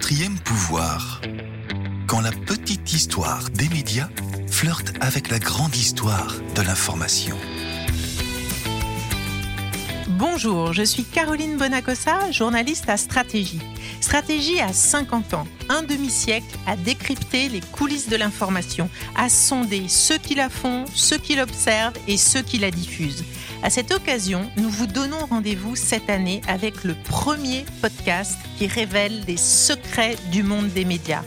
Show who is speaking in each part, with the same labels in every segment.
Speaker 1: quatrième pouvoir. Quand la petite histoire des médias flirte avec la grande histoire de l'information.
Speaker 2: Bonjour, je suis Caroline Bonacossa, journaliste à Stratégie. Stratégie a 50 ans, un demi-siècle à décrypter les coulisses de l'information, à sonder ceux qui la font, ceux qui l'observent et ceux qui la diffusent. À cette occasion, nous vous donnons rendez-vous cette année avec le premier podcast qui révèle les secrets du monde des médias.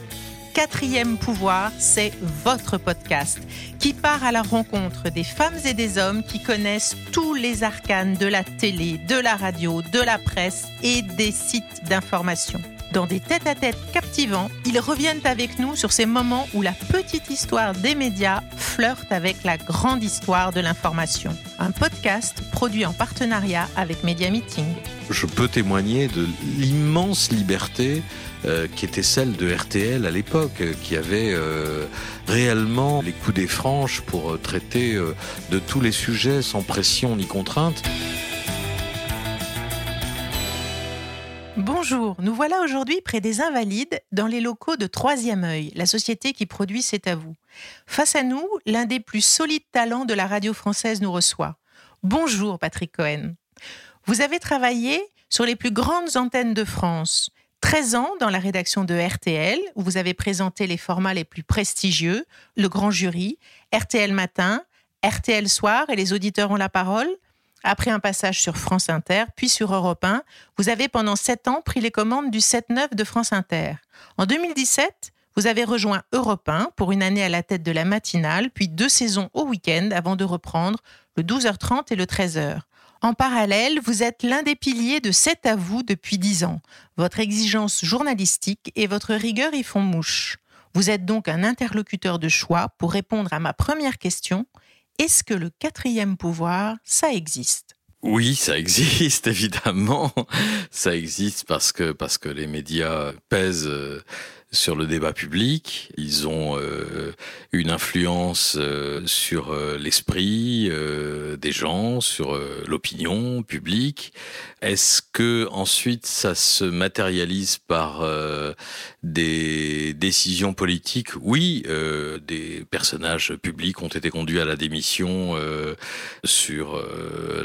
Speaker 2: Quatrième pouvoir, c'est votre podcast qui part à la rencontre des femmes et des hommes qui connaissent tous les arcanes de la télé, de la radio, de la presse et des sites d'information. Dans des tête-à-tête captivants, ils reviennent avec nous sur ces moments où la petite histoire des médias flirte avec la grande histoire de l'information. Un podcast produit en partenariat avec Media Meeting.
Speaker 3: Je peux témoigner de l'immense liberté euh, qui était celle de RTL à l'époque, qui avait euh, réellement les coups des franches pour euh, traiter de tous les sujets sans pression ni contrainte.
Speaker 2: Nous voilà aujourd'hui près des Invalides, dans les locaux de Troisième œil, la société qui produit C'est à vous. Face à nous, l'un des plus solides talents de la radio française nous reçoit. Bonjour Patrick Cohen. Vous avez travaillé sur les plus grandes antennes de France, 13 ans dans la rédaction de RTL, où vous avez présenté les formats les plus prestigieux, le grand jury, RTL Matin, RTL Soir et les auditeurs ont la parole, après un passage sur France Inter, puis sur Europe 1, vous avez pendant sept ans pris les commandes du 7-9 de France Inter. En 2017, vous avez rejoint Europe 1 pour une année à la tête de la matinale, puis deux saisons au week-end avant de reprendre le 12h30 et le 13h. En parallèle, vous êtes l'un des piliers de 7 à vous depuis 10 ans. Votre exigence journalistique et votre rigueur y font mouche. Vous êtes donc un interlocuteur de choix pour répondre à ma première question. Est-ce que le quatrième pouvoir, ça existe?
Speaker 3: Oui, ça existe évidemment. Ça existe parce que les médias pèsent euh, sur le débat public. Ils ont euh, une influence euh, sur euh, l'esprit des gens, sur l'opinion publique. Est-ce que ensuite ça se matérialise par des décisions politiques? Oui, des personnages publics ont été conduits à la démission sur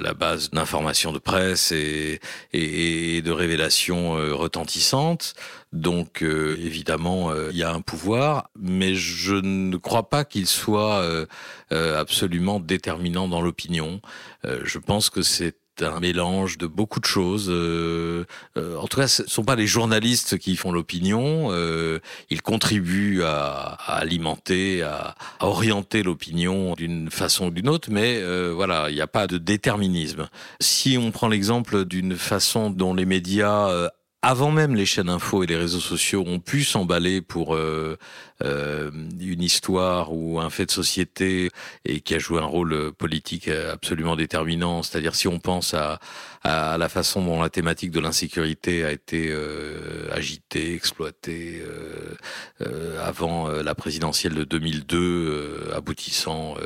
Speaker 3: la base d'informations de presse et, et de révélations retentissantes. Donc évidemment euh, il y a un pouvoir, mais je ne crois pas qu'il soit euh, euh, absolument déterminant dans l'opinion. je pense que c'est un mélange de beaucoup de choses. en tout cas, ce sont pas les journalistes qui font l'opinion. ils contribuent à, alimenter, à, orienter l'opinion d'une façon ou d'une autre, mais voilà, il n'y a pas de déterminisme. Si on prend l'exemple d'une façon dont les médias avant même les chaînes info et les réseaux sociaux ont pu s'emballer pour euh, euh, une histoire ou un fait de société et qui a joué un rôle politique absolument déterminant. C'est-à-dire si on pense à, à, la façon dont la thématique de l'insécurité a été euh, agitée, exploitée euh, euh avant euh, la présidentielle de 2002, aboutissant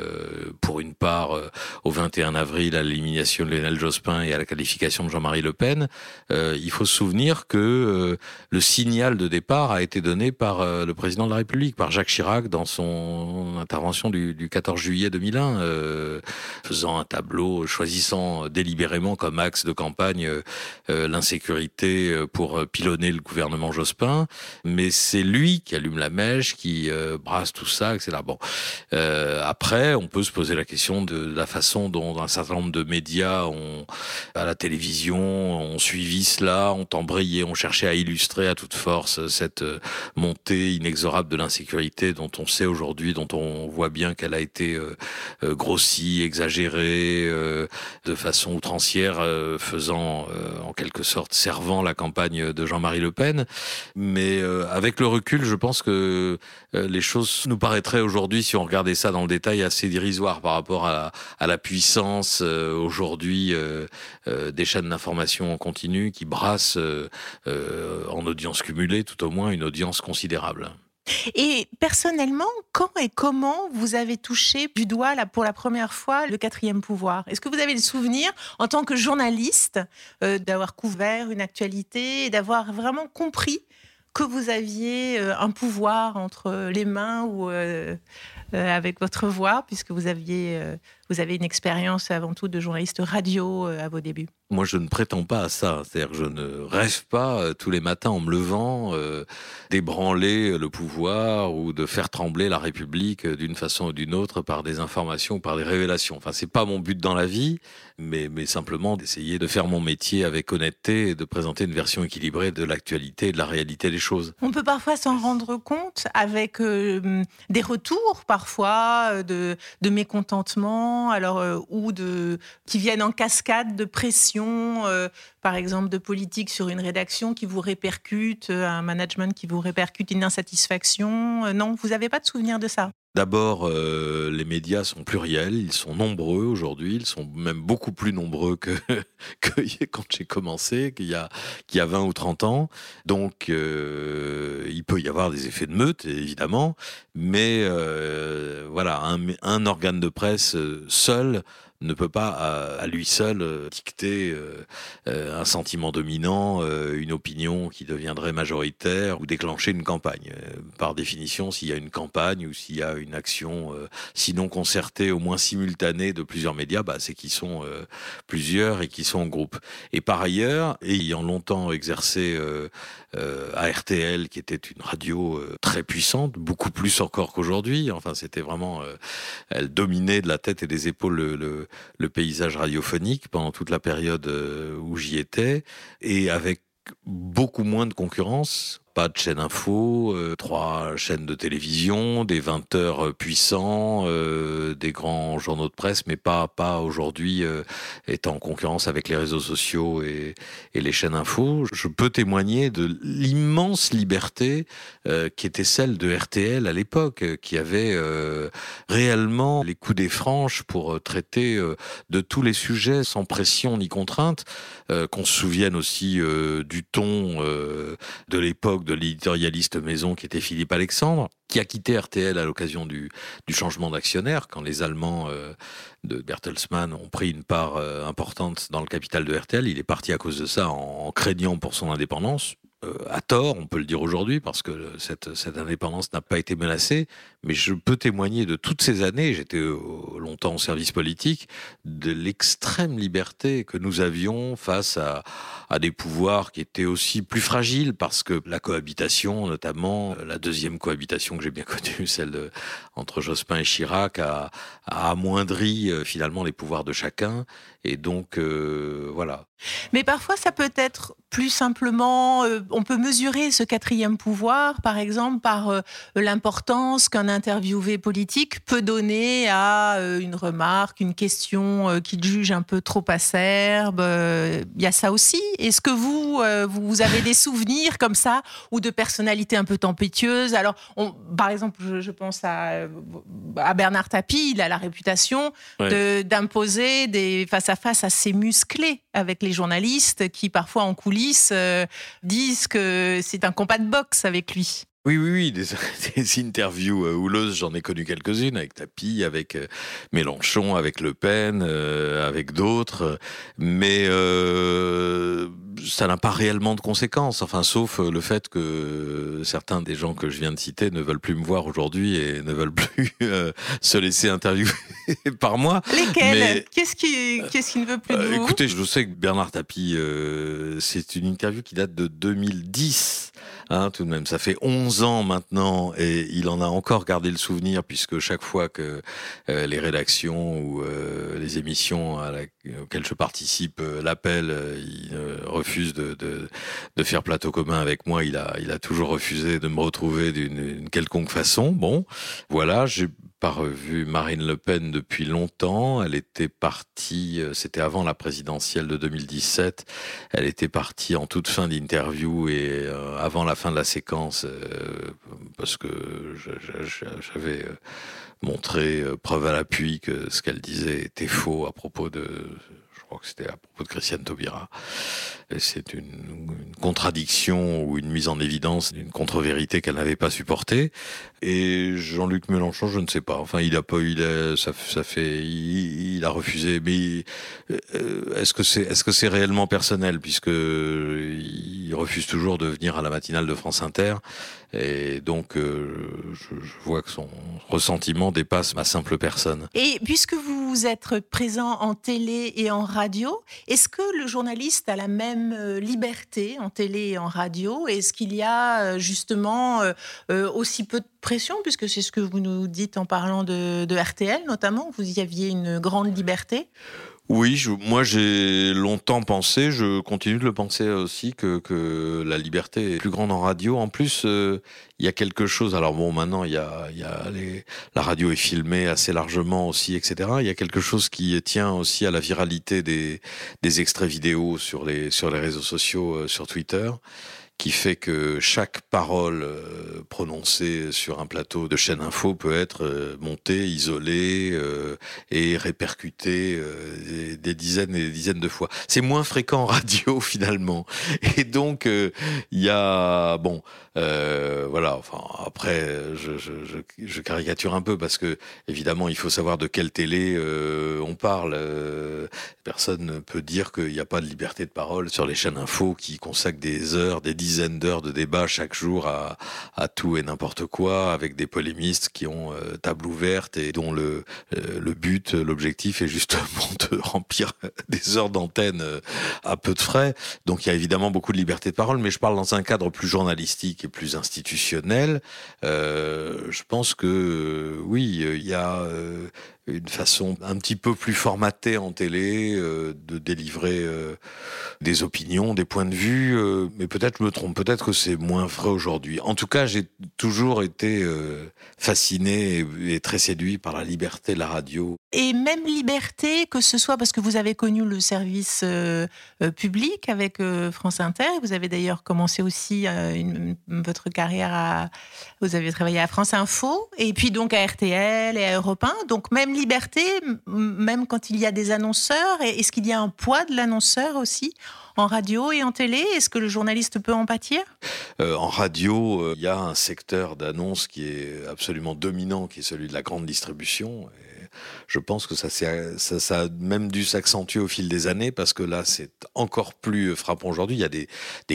Speaker 3: pour une part au 21 avril à l'élimination de Lionel Jospin et à la qualification de Jean-Marie Le Pen, il faut se souvenir que le signal de départ a été donné par le président de la République par Jacques Chirac dans son intervention du, du 14 juillet 2001, euh, faisant un tableau, choisissant délibérément comme axe de campagne euh, l'insécurité euh, pour pilonner le gouvernement Jospin. Mais c'est lui qui allume la mèche, qui brasse tout ça, etc. Bon, après, on peut se poser la question de la façon dont un certain nombre de médias à la télévision, ont suivi cela, ont embrayé, ont cherché à illustrer à toute force cette montée inexorable de l'insécurité sécurité dont on sait aujourd'hui, dont on voit bien qu'elle a été euh, euh, grossie, exagérée, euh, de façon outrancière, faisant en quelque sorte servant la campagne de Jean-Marie Le Pen. Mais avec le recul, je pense que les choses nous paraîtraient aujourd'hui, si on regardait ça dans le détail, assez dérisoires par rapport à, à la puissance aujourd'hui des chaînes d'information en continu qui brassent en audience cumulée, tout au moins une audience considérable.
Speaker 2: Et personnellement, quand et comment vous avez touché du doigt là, pour la première fois le quatrième pouvoir? Est-ce que vous avez le souvenir, en tant que journaliste, euh, d'avoir couvert une actualité et d'avoir vraiment compris que vous aviez un pouvoir entre les mains ou avec votre voix, puisque vous aviez vous avez une expérience avant tout de journaliste radio à vos débuts.
Speaker 3: Moi, je ne prétends pas à ça. C'est-à-dire, je ne rêve pas tous les matins en me levant d'ébranler le pouvoir ou de faire trembler la République d'une façon ou d'une autre par des informations ou par des révélations. Enfin, c'est pas mon but dans la vie, mais, mais simplement d'essayer de faire mon métier avec honnêteté et de présenter une version équilibrée de l'actualité et de la réalité des choses.
Speaker 2: On peut parfois s'en rendre compte avec euh, des retours parfois euh, de, de mécontentement, alors euh, ou de qui viennent en cascade de pression, par exemple de politique sur une rédaction qui vous répercute, un management qui vous répercute une insatisfaction. non, vous n'avez pas de souvenir de ça?
Speaker 3: D'abord, euh, les médias sont pluriels, ils sont nombreux aujourd'hui, ils sont même beaucoup plus nombreux que, que quand j'ai commencé, qu'il y, a, y a 20 ou 30 ans. Donc, euh, il peut y avoir des effets de meute, évidemment, mais euh, voilà, un, un, organe de presse seul ne peut pas à, lui seul euh, dicter euh, euh, un sentiment dominant, une opinion qui deviendrait majoritaire ou déclencher une campagne. Par définition, s'il y a une campagne ou s'il y a une action, sinon concertée, au moins simultanée de plusieurs médias, bah, c'est qu'ils sont plusieurs et qui sont en groupe. Et par ailleurs, ayant longtemps exercé à RTL, qui était une radio très puissante, beaucoup plus encore qu'aujourd'hui, enfin c'était vraiment, elle dominait de la tête et des épaules le, le paysage radiophonique pendant toute la période euh, où j'y étais, et avec beaucoup moins de concurrence pas de chaîne info, euh, trois chaînes de télévision, des 20 heures euh, puissants, euh, des grands journaux de presse, mais pas pas aujourd'hui étant en concurrence avec les réseaux sociaux et, et, les chaînes info. Je peux témoigner de l'immense liberté qui était celle de RTL à l'époque, qui avait réellement les coups des franches pour traiter de tous les sujets sans pression ni contrainte. Qu'on se souvienne aussi du ton de l'époque de l'éditorialiste maison qui était Philippe Alexandre, qui a quitté RTL à l'occasion du, changement d'actionnaire, quand les Allemands euh, de Bertelsmann ont pris une part euh, importante dans le capital de RTL. Il est parti à cause de ça en craignant pour son indépendance. Euh, à tort, on peut le dire aujourd'hui, parce que cette, cette indépendance n'a pas été menacée, mais je peux témoigner de toutes ces années, j'étais euh, longtemps au service politique, de l'extrême liberté que nous avions face à, à des pouvoirs qui étaient aussi plus fragiles, parce que la cohabitation, notamment la deuxième cohabitation que j'ai bien connue, celle de, entre Jospin et Chirac, a, a amoindri euh, finalement les pouvoirs de chacun, et donc voilà.
Speaker 2: Mais parfois, ça peut être plus simplement, euh, on peut mesurer ce quatrième pouvoir, par exemple, par euh, l'importance qu'un interviewé politique peut donner à euh, une remarque, une question qu'il juge un peu trop acerbe. Il y a ça aussi. Est-ce que vous, vous avez des souvenirs comme ça, ou de personnalités un peu tempétueuses Alors, par exemple, je, pense à, à, Bernard Tapie, il a la réputation d'imposer des face-à-face assez musclés avec les journalistes qui, parfois en coulisses, euh, disent que c'est un combat de boxe avec lui.
Speaker 3: Oui, oui, oui, des, interviews euh, houleuses, j'en ai connu quelques-unes avec Tapi, avec euh, Mélenchon, avec Le Pen, avec d'autres, mais ça n'a pas réellement de conséquences, enfin, sauf le fait que certains des gens que je viens de citer ne veulent plus me voir aujourd'hui et ne veulent plus se laisser interviewer par moi.
Speaker 2: Lesquels? Qu'est-ce qui, qu'est-ce qui ne veut plus de vous?
Speaker 3: Écoutez, je sais que Bernard Tapie, c'est une interview qui date de 2010. Hein, tout de même, ça fait 11 ans maintenant et il en a encore gardé le souvenir puisque chaque fois que euh, les rédactions ou euh, les émissions à auxquelles je participe euh, l'appellent, il refuse de, de, de, faire plateau commun avec moi. Il a, il a toujours refusé de me retrouver d'une quelconque façon. Bon, voilà, pas revu Marine Le Pen depuis longtemps. Elle était partie, c'était avant la présidentielle de 2017. Elle était partie en toute fin d'interview et avant la fin de la séquence, euh, parce que j'avais euh, montrer preuve à l'appui que ce qu'elle disait était faux à propos de crois que c'était à propos de Christiane Taubira. C'est une, contradiction ou une mise en évidence d'une contre-vérité qu'elle n'avait pas supportée. Et Jean-Luc Mélenchon, je ne sais pas. Enfin, il a pas eu, ça, ça fait, il, a refusé. Mais euh, est-ce que c'est, est-ce que c'est réellement personnel? Puisque il refuse toujours de venir à la matinale de France Inter et donc euh, je, vois que son ressentiment dépasse ma simple personne.
Speaker 2: Et puisque vous êtes présent en télé et en radio, est-ce que le journaliste a la même euh, liberté en télé et en radio? Est-ce qu'il y a justement euh, aussi peu de pression, puisque c'est ce que vous nous dites en parlant de, de RTL notamment, vous y aviez une grande liberté
Speaker 3: oui, moi j'ai longtemps pensé, je continue de le penser aussi, que, que la liberté est plus grande en radio. En plus, euh, il y a quelque chose, alors bon maintenant il y a, y a la radio est filmée assez largement aussi, etc. Il y a quelque chose qui tient aussi à la viralité des, des extraits vidéo sur les, sur les réseaux sociaux, euh, sur Twitter qui fait que chaque parole euh, prononcée sur un plateau de chaîne info peut être euh, montée, isolée euh, et répercutée des, dizaines et des dizaines de fois. C'est moins fréquent en radio finalement. Et donc il y a bon voilà. Enfin après je, je, je, je, caricature un peu parce que évidemment il faut savoir de quelle télé on parle. personne ne peut dire qu'il n'y a pas de liberté de parole sur les chaînes info qui consacrent des heures, des dizaines d'heures de débat chaque jour à, tout et n'importe quoi, avec des polémistes qui ont euh, table ouverte et dont le, euh, but, l'objectif est justement de remplir des heures d'antenne euh, à peu de frais. Donc il y a évidemment beaucoup de liberté de parole, mais je parle dans un cadre plus journalistique et plus institutionnel. Je pense que oui, il y a une façon un petit peu plus formatée en télé euh, de délivrer euh, des opinions, des points de vue, euh, mais peut-être je me trompe, peut-être que c'est moins vrai aujourd'hui. En tout cas, j'ai toujours été fasciné et, très séduit par la liberté de la radio.
Speaker 2: Et même liberté, que ce soit parce que vous avez connu le service public avec France Inter, vous avez d'ailleurs commencé aussi votre carrière à, vous avez travaillé à France Info, et puis donc à RTL et à Europe 1, donc même liberté, même quand il y a des annonceurs Est-ce qu'il y a un poids de l'annonceur aussi en radio et en télé? Est-ce que le journaliste peut en pâtir?
Speaker 3: Euh, En radio, il euh, y a un secteur d'annonce qui est absolument dominant, qui est celui de la grande distribution. Je pense que ça, ça, a même dû s'accentuer au fil des années parce que là, c'est encore plus frappant aujourd'hui. Il y a des,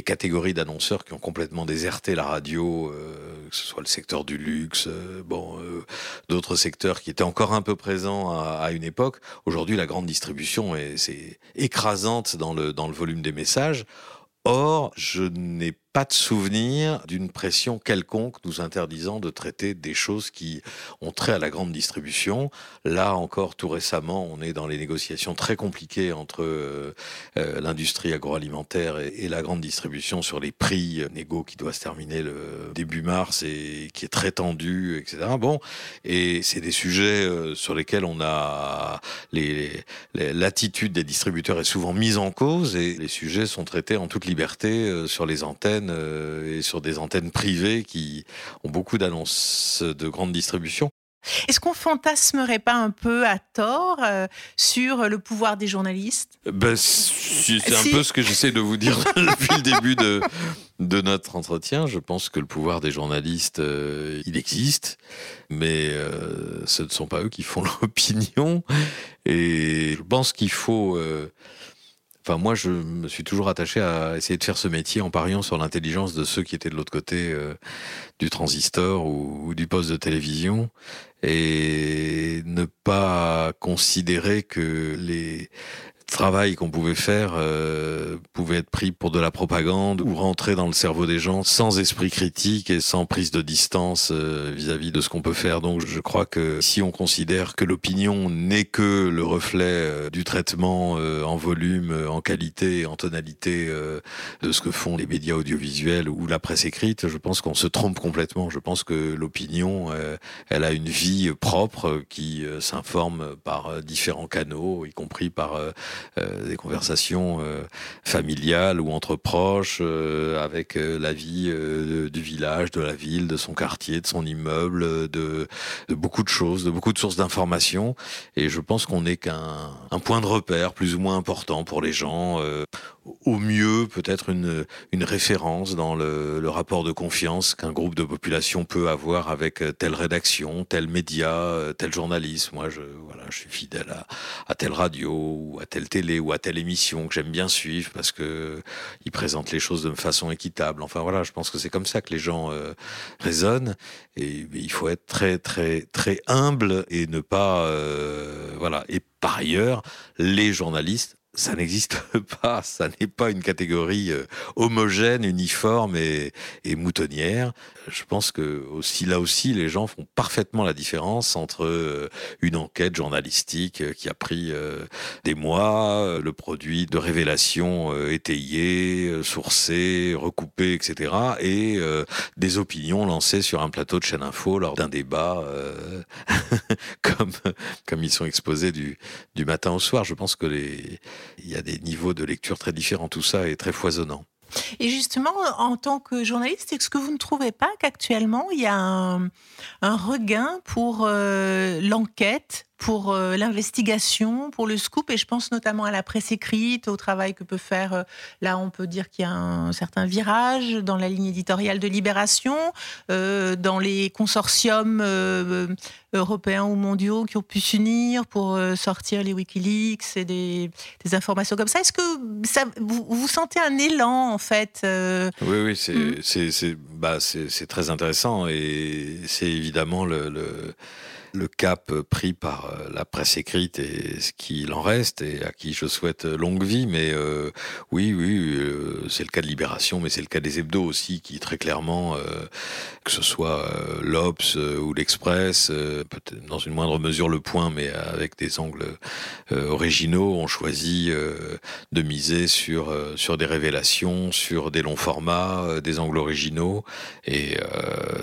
Speaker 3: catégories d'annonceurs qui ont complètement déserté la radio, euh, que ce soit le secteur du luxe, euh, bon, euh, d'autres secteurs qui étaient encore un peu présents à, une époque. Aujourd'hui, la grande distribution est, écrasante dans le, dans le volume des messages. Or, je n'ai pas de souvenir d'une pression quelconque nous interdisant de traiter des choses qui ont trait à la grande distribution. Là encore, tout récemment, on est dans les négociations très compliquées entre euh, euh, l'industrie agroalimentaire et, la grande distribution sur les prix euh, négaux qui doit se terminer le début mars et qui est très tendu, etc. Bon, et c'est des sujets sur lesquels on a l'attitude des distributeurs est souvent mise en cause et les sujets sont traités en toute liberté sur les antennes euh, et sur des antennes privées qui ont beaucoup d'annonces de grande distribution.
Speaker 2: Est-ce qu'on fantasmerait pas un peu à tort euh, sur le pouvoir des journalistes?
Speaker 3: Ben, C'est un si. peu ce que j'essaie de vous dire depuis le début de, de notre entretien. Je pense que le pouvoir des journalistes, euh, il existe, mais euh, ce ne sont pas eux qui font l'opinion. Et je pense qu'il faut... Moi, je me suis toujours attaché à essayer de faire ce métier en pariant sur l'intelligence de ceux qui étaient de l'autre côté euh, du transistor ou, du poste de télévision et ne pas considérer que les travail qu'on pouvait faire euh, pouvait être pris pour de la propagande ou rentrer dans le cerveau des gens sans esprit critique et sans prise de distance euh, vis-à-vis -vis de ce qu'on peut faire. Donc je crois que si on considère que l'opinion n'est que le reflet euh, du traitement euh, en volume, en qualité, en tonalité de ce que font les médias audiovisuels ou la presse écrite, je pense qu'on se trompe complètement. Je pense que l'opinion, elle a une vie propre qui s'informe par différents canaux, y compris par des conversations familiales ou entre proches, avec la vie du village, de la ville, de son quartier, de son immeuble, de, de beaucoup de choses, de beaucoup de sources d'informations. Et je pense qu'on n'est qu'un un point de repère plus ou moins important pour les gens au mieux peut-être une, une référence dans le, le rapport de confiance qu'un groupe de population peut avoir avec euh, telle rédaction, tel média, euh, tel journaliste. Moi, je, voilà, je suis fidèle à, à telle radio ou à telle télé ou à telle émission que j'aime bien suivre parce que ils présentent les choses de façon équitable. Enfin voilà, je pense que c'est comme ça que les gens euh, raisonnent et il faut être très très très humble et ne pas euh, voilà. Et par ailleurs, les journalistes ça n'existe pas, ça n'est pas une catégorie euh, homogène, uniforme et, moutonnière. Je pense que aussi là aussi, les gens font parfaitement la différence entre euh, une enquête journalistique euh, qui a pris des mois, le produit de révélations étayées, sourcées, recoupées, etc., et des opinions lancées sur un plateau de chaîne info lors d'un débat, comme comme ils sont exposés du du matin au soir. Je pense que les il y a des niveaux de lecture très différents. Tout ça est très foisonnant.
Speaker 2: Et justement, en tant que journaliste, est-ce que vous ne trouvez pas qu'actuellement, il y a un, regain pour euh, l'enquête pour euh, l'investigation, pour le scoop, et je pense notamment à la presse écrite, au travail que peut faire, euh, là on peut dire qu'il y a un certain virage dans la ligne éditoriale de Libération, euh, dans les consortiums européens ou mondiaux qui ont pu s'unir pour sortir les Wikileaks et des, informations comme ça. Est-ce que ça, vous, vous, sentez un élan en fait
Speaker 3: Oui, oui, c'est hmm. bah, très intéressant et c'est évidemment le, le le cap pris par euh, la presse écrite et ce qu'il en reste et à qui je souhaite longue vie. Mais euh, oui, oui, euh, c'est le cas de Libération, mais c'est le cas des hebdos aussi qui très clairement, que ce soit l'Obs ou l'Express, peut-être dans une moindre mesure le Point, mais avec des angles originaux, ont choisi de miser sur sur des révélations, sur des longs formats, des angles originaux, et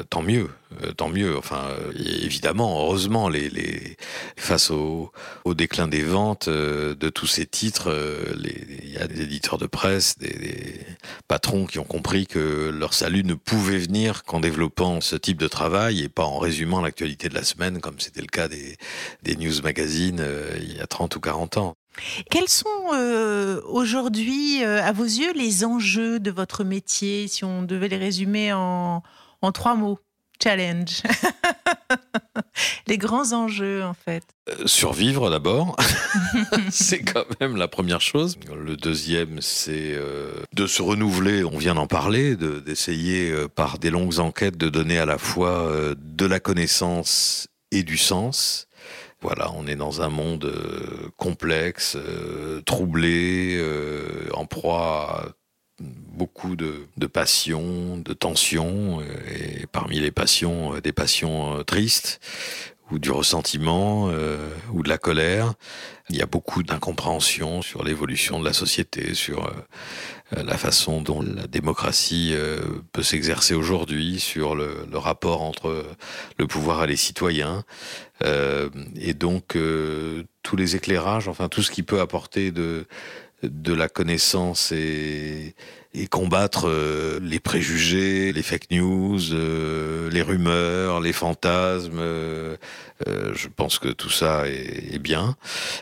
Speaker 3: tant mieux. Euh, tant mieux. Enfin, euh, évidemment, heureusement, les face au, déclin des ventes euh, de tous ces titres, il y a des éditeurs de presse, des, patrons qui ont compris que leur salut ne pouvait venir qu'en développant ce type de travail et pas en résumant l'actualité de la semaine, comme c'était le cas des, news magazines il y a 30 ou 40 ans.
Speaker 2: Quels sont euh, aujourd'hui, à vos yeux, les enjeux de votre métier, si on devait les résumer en trois mots? Challenge. Les grands enjeux, en fait.
Speaker 3: Euh, survivre d'abord, c'est quand même la première chose. Le deuxième, c'est euh, de se renouveler, on vient d'en parler, d'essayer euh, par des longues enquêtes de donner à la fois de la connaissance et du sens. Voilà, on est dans un monde complexe, troublé, en proie à beaucoup de, de passions, de tensions, euh, et parmi les passions, euh, des passions euh, tristes, ou du ressentiment, ou de la colère. Il y a beaucoup d'incompréhension sur l'évolution de la société, sur la façon dont la démocratie peut s'exercer aujourd'hui, sur le, le, rapport entre le pouvoir et les citoyens. et donc, tous les éclairages, enfin tout ce qui peut apporter de de la connaissance et, combattre euh, les préjugés, les fake news, euh, les rumeurs, les fantasmes. Euh, je pense que tout ça est, bien.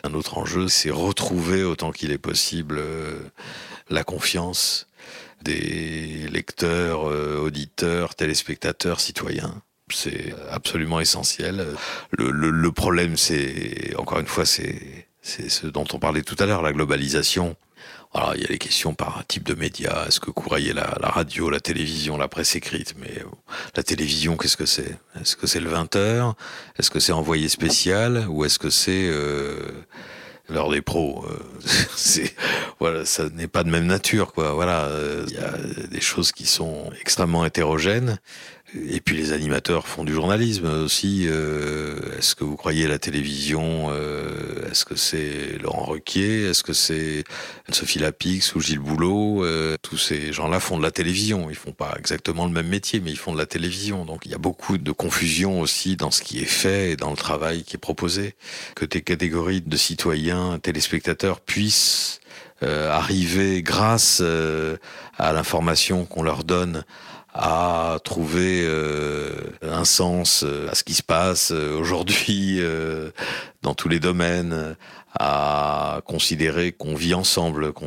Speaker 3: Un autre enjeu, c'est retrouver autant qu'il est possible la confiance des lecteurs, auditeurs, téléspectateurs, citoyens. C'est absolument essentiel. Le, le problème, c'est encore une fois, c'est c'est ce dont on parlait tout à l'heure, la globalisation. Il y a les questions par type de média. Est-ce que courrier la, la, radio, la télévision, la presse écrite Mais euh, la télévision, qu'est-ce que c'est? Est-ce que c'est le 20h Est-ce que c'est envoyé spécial? Ou est-ce que c'est euh, l'heure des pros euh, voilà, ça n'est pas de même nature, quoi. Voilà, il y a des choses qui sont extrêmement hétérogènes. Et puis les animateurs font du journalisme aussi. Euh, est-ce que vous croyez la télévision euh, Est-ce que c'est Laurent Requier Est-ce que c'est Sophie Lapix ou Gilles Boulot euh, Tous ces gens-là font de la télévision. Ils font pas exactement le même métier, mais ils font de la télévision. Donc il y a beaucoup de confusion aussi dans ce qui est fait et dans le travail qui est proposé. Que des catégories de citoyens, téléspectateurs puissent arriver grâce à l'information qu'on leur donne à trouver euh, un sens euh, à ce qui se passe euh, aujourd'hui dans tous les domaines, à considérer qu'on vit ensemble, qu'on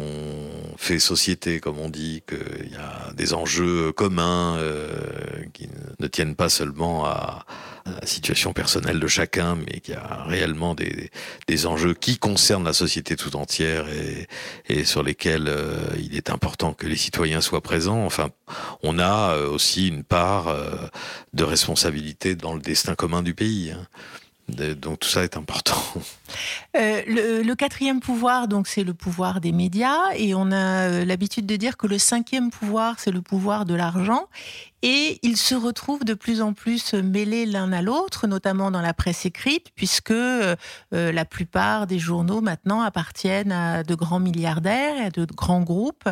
Speaker 3: fait société, comme on dit, qu'il y a des enjeux communs qui ne tiennent pas seulement à, la situation personnelle de chacun, mais qu'il y a réellement des, des, enjeux qui concernent la société tout entière et, et sur lesquels il est important que les citoyens soient présents. Enfin, on a euh, aussi une part euh, de responsabilité dans le destin commun du pays. Hein. Donc tout ça est important.
Speaker 2: Euh, le, quatrième pouvoir, donc c'est le pouvoir des médias, et on a l'habitude de dire que le cinquième pouvoir, c'est le pouvoir de l'argent. Et ils se retrouvent de plus en plus mêlés l'un à l'autre, notamment dans la presse écrite, puisque euh, la plupart des journaux maintenant appartiennent à de grands milliardaires et à de grands groupes.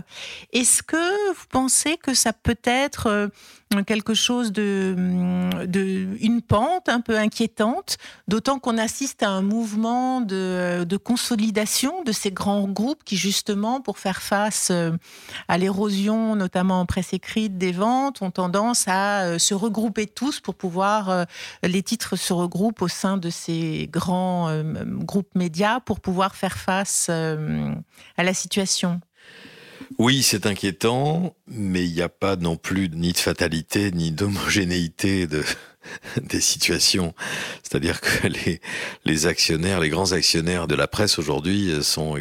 Speaker 2: Est-ce que vous pensez que ça peut être euh, quelque chose de, de une pente un peu inquiétante, d'autant qu'on assiste à un mouvement de, de, consolidation de ces grands groupes qui justement, pour faire face euh, à l'érosion, notamment en presse écrite des ventes, ont tendance à euh, se regrouper tous pour pouvoir, euh, les titres se regroupent au sein de ces grands euh, groupes médias pour pouvoir faire face à la situation.
Speaker 3: Oui, c'est inquiétant, mais il n'y a pas non plus ni de fatalité ni d'homogénéité de, des situations. C'est-à-dire que les, les actionnaires, les grands actionnaires de la presse aujourd'hui sont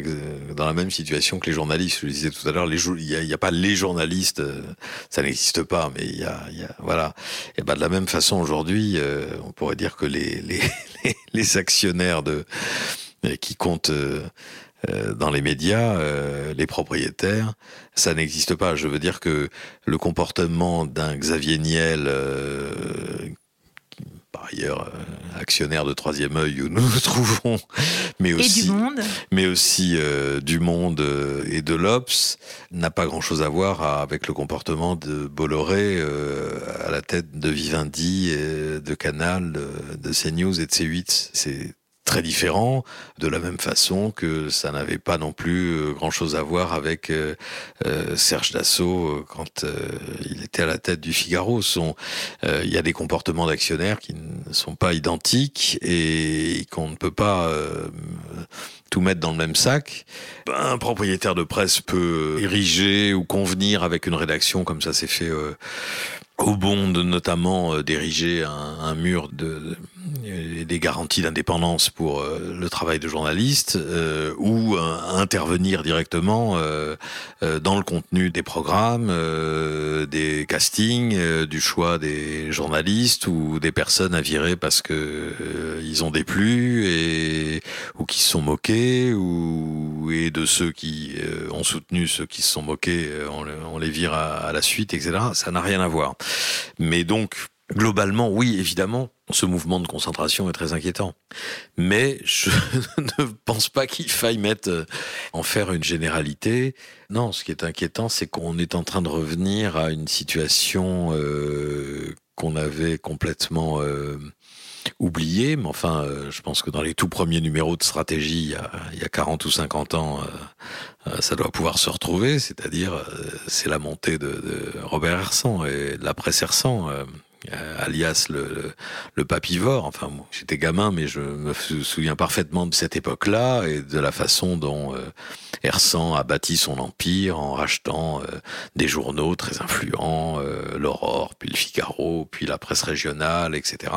Speaker 3: dans la même situation que les journalistes. Je le disais tout à l'heure, il n'y a, pas les journalistes, euh, ça n'existe pas, mais il y a, y a, voilà. Et ben de la même façon aujourd'hui, euh, on pourrait dire que les, les, les actionnaires de qui comptent euh, dans les médias, les propriétaires, ça n'existe pas. Je veux dire que le comportement d'un Xavier Niel par ailleurs euh, actionnaire de Troisième œil où nous nous trouvons, mais aussi,
Speaker 2: du monde,
Speaker 3: mais aussi euh, du monde euh, et de l'Obs, n'a pas grand-chose à voir avec le comportement de Bolloré à la tête de Vivendi, et de Canal, de, de CNews et de C8. C'est très différent, de la même façon que ça n'avait pas non plus euh, grand-chose à voir avec euh, euh, Serge Dassault quand il était à la tête du Figaro. Il y a des comportements d'actionnaires qui ne sont pas identiques et qu'on ne peut pas tout mettre dans le même sac. Un propriétaire de presse peut ériger ou convenir avec une rédaction comme ça s'est fait au Bond notamment d'ériger un, un, mur de, des garanties d'indépendance pour euh, le travail de journaliste euh, ou intervenir directement euh, dans le contenu des programmes, des castings, du choix des journalistes ou des personnes à virer parce que ils ont déplu et ou qui se sont moqués ou et de ceux qui ont soutenu ceux qui se sont moqués, on, les vire à, à la suite, etc. Ça n'a rien à voir. Mais donc Globalement, oui, évidemment, ce mouvement de concentration est très inquiétant. Mais je ne pense pas qu'il faille euh, en faire une généralité. Non, ce qui est inquiétant, c'est qu'on est en train de revenir à une situation euh, qu'on avait complètement euh, oubliée. Mais enfin, je pense que dans les tout premiers numéros de stratégie, il y a, il y a 40 ou 50 ans, ça doit pouvoir se retrouver. C'est-à-dire, c'est la montée de, de, Robert Hersan et de la presse Hersan euh, alias le, papivore. Enfin, j'étais gamin, mais je me souviens parfaitement de cette époque-là et de la façon dont euh, a bâti son empire en rachetant euh, des journaux très influents, euh, l'Aurore, puis le Figaro, puis la presse régionale, etc.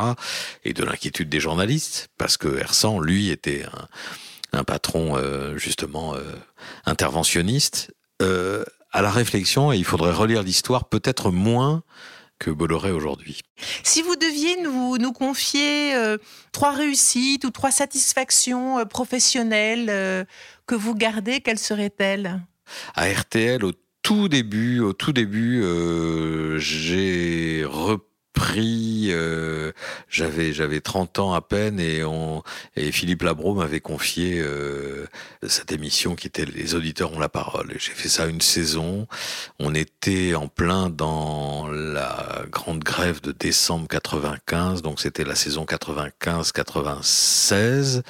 Speaker 3: Et de l'inquiétude des journalistes, parce que Hersan, lui, était un, un patron justement interventionniste. à la réflexion, et il faudrait relire l'histoire peut-être moins que Bolloré aujourd'hui.
Speaker 2: Si vous deviez nous, nous confier euh, trois réussites ou trois satisfactions euh, professionnelles euh, que vous gardez, quelles seraient-elles?
Speaker 3: À RTL, au tout début, au tout début, j'ai repris euh, j'avais j'avais 30 ans à peine et on et Philippe Labro m'avait confié euh, cette émission qui était les auditeurs ont la parole. J'ai fait ça une saison. On était en plein dans la grande grève de décembre 95, donc c'était la saison 95-96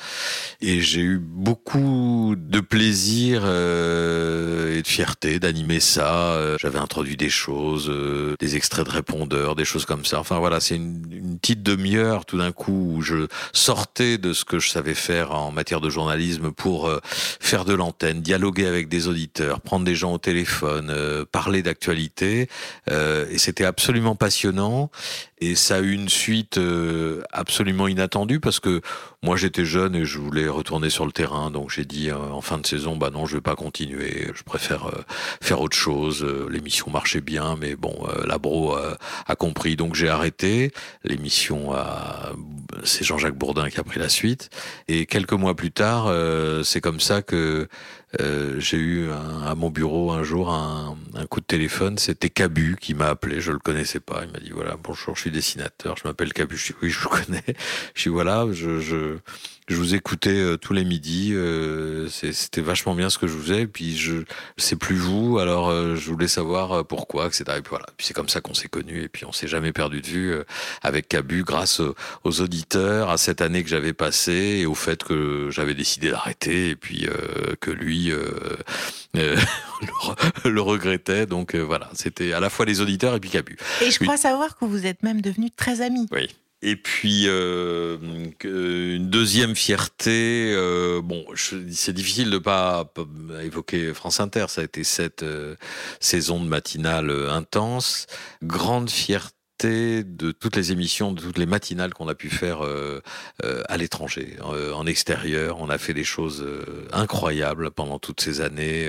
Speaker 3: et j'ai eu beaucoup de plaisir euh, et de fierté d'animer ça. J'avais introduit des choses, des extraits de répondeurs, des choses comme ça Enfin voilà, c'est une, petite demi-heure tout d'un coup où je sortais de ce que je savais faire en matière de journalisme pour euh, faire de l'antenne, dialoguer avec des auditeurs, prendre des gens au téléphone, euh, parler d'actualité. Euh, et c'était absolument passionnant. Et ça a eu une suite absolument inattendue parce que moi j'étais jeune et je voulais retourner sur le terrain. Donc j'ai dit en fin de saison, bah non, je vais pas continuer. Je préfère faire autre chose. L'émission marchait bien, mais bon, la Bro a compris. Donc j'ai arrêté. L'émission a, c'est Jean-Jacques Bourdin qui a pris la suite. Et quelques mois plus tard, euh, c'est comme ça que euh, j'ai eu à mon bureau un jour un, un coup de téléphone. C'était Cabu qui m'a appelé. Je le connaissais pas. Il m'a dit voilà bonjour, je suis dessinateur. Je m'appelle Cabu. Je dis oui, je vous connais. Je dis voilà, je, je je vous écoutais euh, tous les midis. Euh, C'était vachement bien ce que je vous faisais. Et puis je sais plus vous. Alors euh, je voulais savoir pourquoi, etc. Et puis voilà. Puis c'est comme ça qu'on s'est connus. Et puis on s'est jamais perdu de vue avec Cabu grâce aux auditeurs, à cette année que j'avais passée et au fait que j'avais décidé d'arrêter et puis que lui le, le, regrettait. Donc voilà, c'était à la fois les auditeurs et puis Cabu.
Speaker 2: Et je crois savoir que vous êtes même devenus très amis.
Speaker 3: Oui. Et puis euh, une deuxième fierté. Euh, bon, c'est difficile de pas, pas évoquer France Inter. Ça a été cette euh, saison de matinale intense. Grande fierté de toutes les émissions, de toutes les matinales qu'on a pu faire euh, euh, à l'étranger, euh, en extérieur. On a fait des choses incroyables pendant toutes ces années.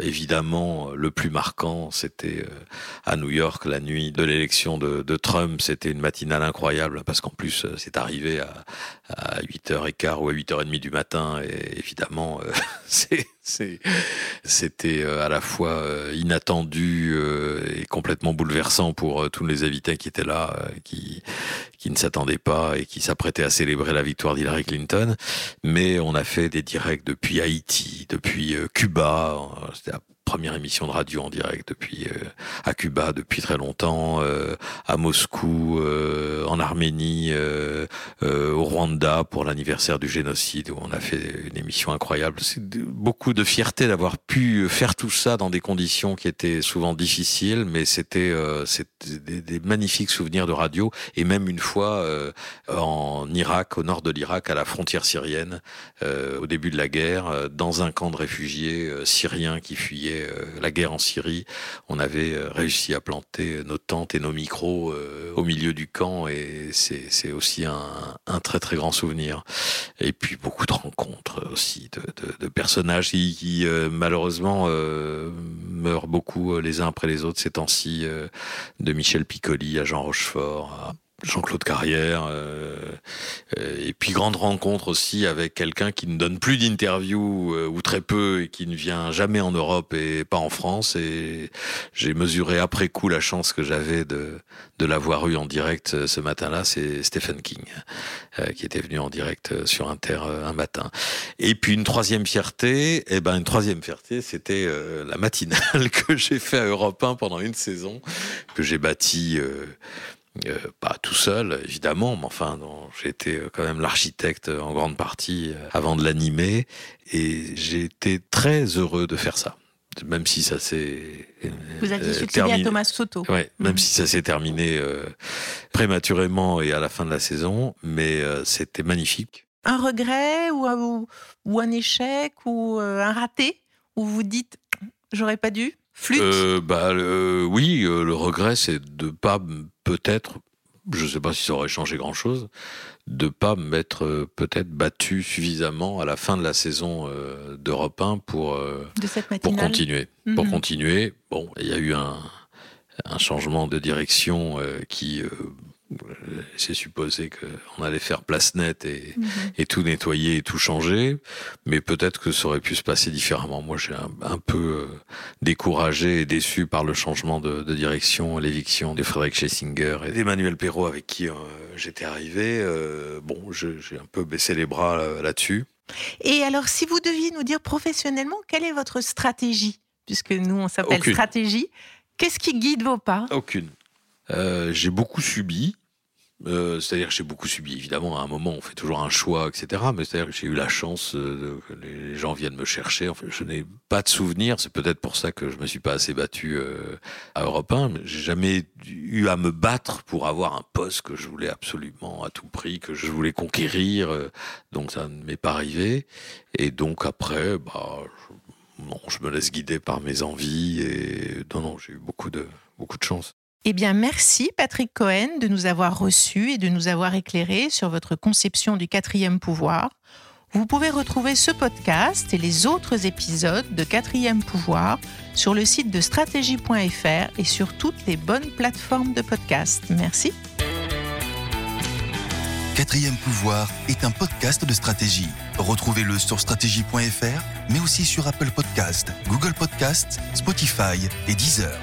Speaker 3: évidemment, le plus marquant, c'était à New York la nuit de l'élection de, de, Trump. C'était une matinale incroyable parce qu'en plus, c'est arrivé à, à 8h15 ou à 8h30 du matin. Et évidemment, c'est c'était à la fois inattendu et complètement bouleversant pour tous les invités qui étaient là, euh, qui, qui ne s'attendaient pas et qui s'apprêtaient à célébrer la victoire d'Hillary Clinton. Mais on a fait des directs depuis Haïti, depuis euh, Cuba. Première émission de radio en direct depuis euh, à Cuba depuis très longtemps, euh, à Moscou, euh, en Arménie, au Rwanda pour l'anniversaire du génocide où on a fait une émission incroyable. C'est beaucoup de fierté d'avoir pu faire tout ça dans des conditions qui étaient souvent difficiles, mais c'était des, des, magnifiques souvenirs de radio et même une fois en Irak, au nord de l'Irak, à la frontière syrienne, au début de la guerre, dans un camp de réfugiés syriens qui fuyaient euh, la guerre en Syrie, on avait euh, réussi à planter nos tentes et nos micros euh, au milieu du camp et c'est aussi un, très très grand souvenir. Et puis beaucoup de rencontres aussi de, personnages qui malheureusement meurent beaucoup les uns après les autres ces temps-ci, de Michel Piccoli à Jean Rochefort. Jean-Claude Carrière, euh, euh, et puis grande rencontre aussi avec quelqu'un qui ne donne plus d'interviews euh, ou très peu et qui ne vient jamais en Europe et pas en France. Et j'ai mesuré après coup la chance que j'avais de, de l'avoir eu en direct ce matin-là, c'est Stephen King qui était venu en direct sur Inter un matin. Et puis une troisième fierté, et eh ben une troisième fierté, c'était la matinale que j'ai fait à Europe 1 pendant une saison, que j'ai bâti euh, pas tout seul, évidemment, mais enfin, j'ai été euh, quand même l'architecte en grande partie euh, avant de l'animer, et j'ai été très heureux de faire ça. Même si ça s'est
Speaker 2: Vous aviez succédé à Thomas Soto.
Speaker 3: Ouais, même si ça s'est terminé prématurément et à la fin de la saison, mais c'était magnifique.
Speaker 2: Un regret ou, ou, un échec ou un raté où vous dites j'aurais pas dû? Flûte?
Speaker 3: Euh, bah, Oui, le regret, c'est de pas peut-être, je ne sais pas si ça aurait changé grand-chose, de pas m'être euh, peut-être battu suffisamment à la fin de la saison euh, d'Europe 1 pour, euh, pour continuer. Pour mhm. continuer, bon, il y a eu un, un changement de direction qui J'ai supposé qu'on allait faire place nette et, mhm. et, tout nettoyer et tout changer, mais peut-être que ça aurait pu se passer différemment. Moi, j'ai un, peu découragé et déçu par le changement de, de direction, l'éviction de Frédéric Schessinger et d'Emmanuel Perrault avec qui j'étais arrivé. bon, j'ai un peu baissé les bras là-dessus.
Speaker 2: Et alors, si vous deviez nous dire professionnellement, quelle est votre stratégie? Puisque nous, on s'appelle stratégie. Qu'est-ce qui guide vos pas?
Speaker 3: Aucune. Euh, j'ai beaucoup subi. Euh, c'est-à-dire que j'ai beaucoup subi. Évidemment, à un moment, on fait toujours un choix, etc. Mais c'est-à-dire que j'ai eu la chance euh, que les gens viennent me chercher. Je n'ai pas de souvenirs. C'est peut-être pour ça que je me suis pas assez battu à Europe 1. Mais j'ai jamais eu à me battre pour avoir un poste que je voulais absolument à tout prix, que je voulais conquérir. donc ça ne m'est pas arrivé. Et donc après, bah, je, non, je me laisse guider par mes envies. Et non, non, j'ai eu beaucoup de beaucoup de chance.
Speaker 2: Eh bien, merci Patrick Cohen de nous avoir reçus et de nous avoir éclairés sur votre conception du quatrième pouvoir. Vous pouvez retrouver ce podcast et les autres épisodes de Quatrième Pouvoir sur le site de stratégie.fr et sur toutes les bonnes plateformes de podcast. Merci.
Speaker 1: Quatrième Pouvoir est un podcast de stratégie. Retrouvez-le sur stratégie.fr, mais aussi sur Apple Podcast, Google Podcast, Spotify et Deezer.